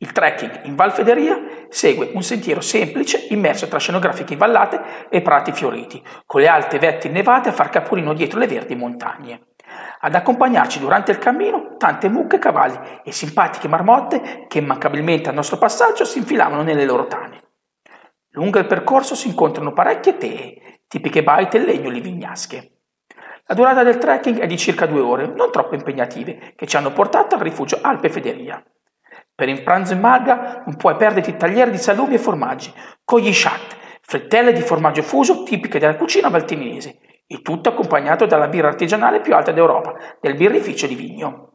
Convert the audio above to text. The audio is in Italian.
Il trekking in Val Federia segue un sentiero semplice immerso tra scenografiche vallate e prati fioriti, con le alte vette innevate a far capolino dietro le verdi montagne. Ad accompagnarci durante il cammino tante mucche e cavalli e simpatiche marmotte che immancabilmente al nostro passaggio si infilavano nelle loro tane. Lungo il percorso si incontrano parecchie tee, tipiche baite e legno livignasche. La durata del trekking è di circa due ore, non troppo impegnative, che ci hanno portato al rifugio Alpe Federia. Per il pranzo in malga non puoi perderti tagliere di salumi e formaggi, con gli chat, frittelle di formaggio fuso tipiche della cucina valtiminese, il tutto accompagnato dalla birra artigianale più alta d'Europa, del birrificio di Vigno.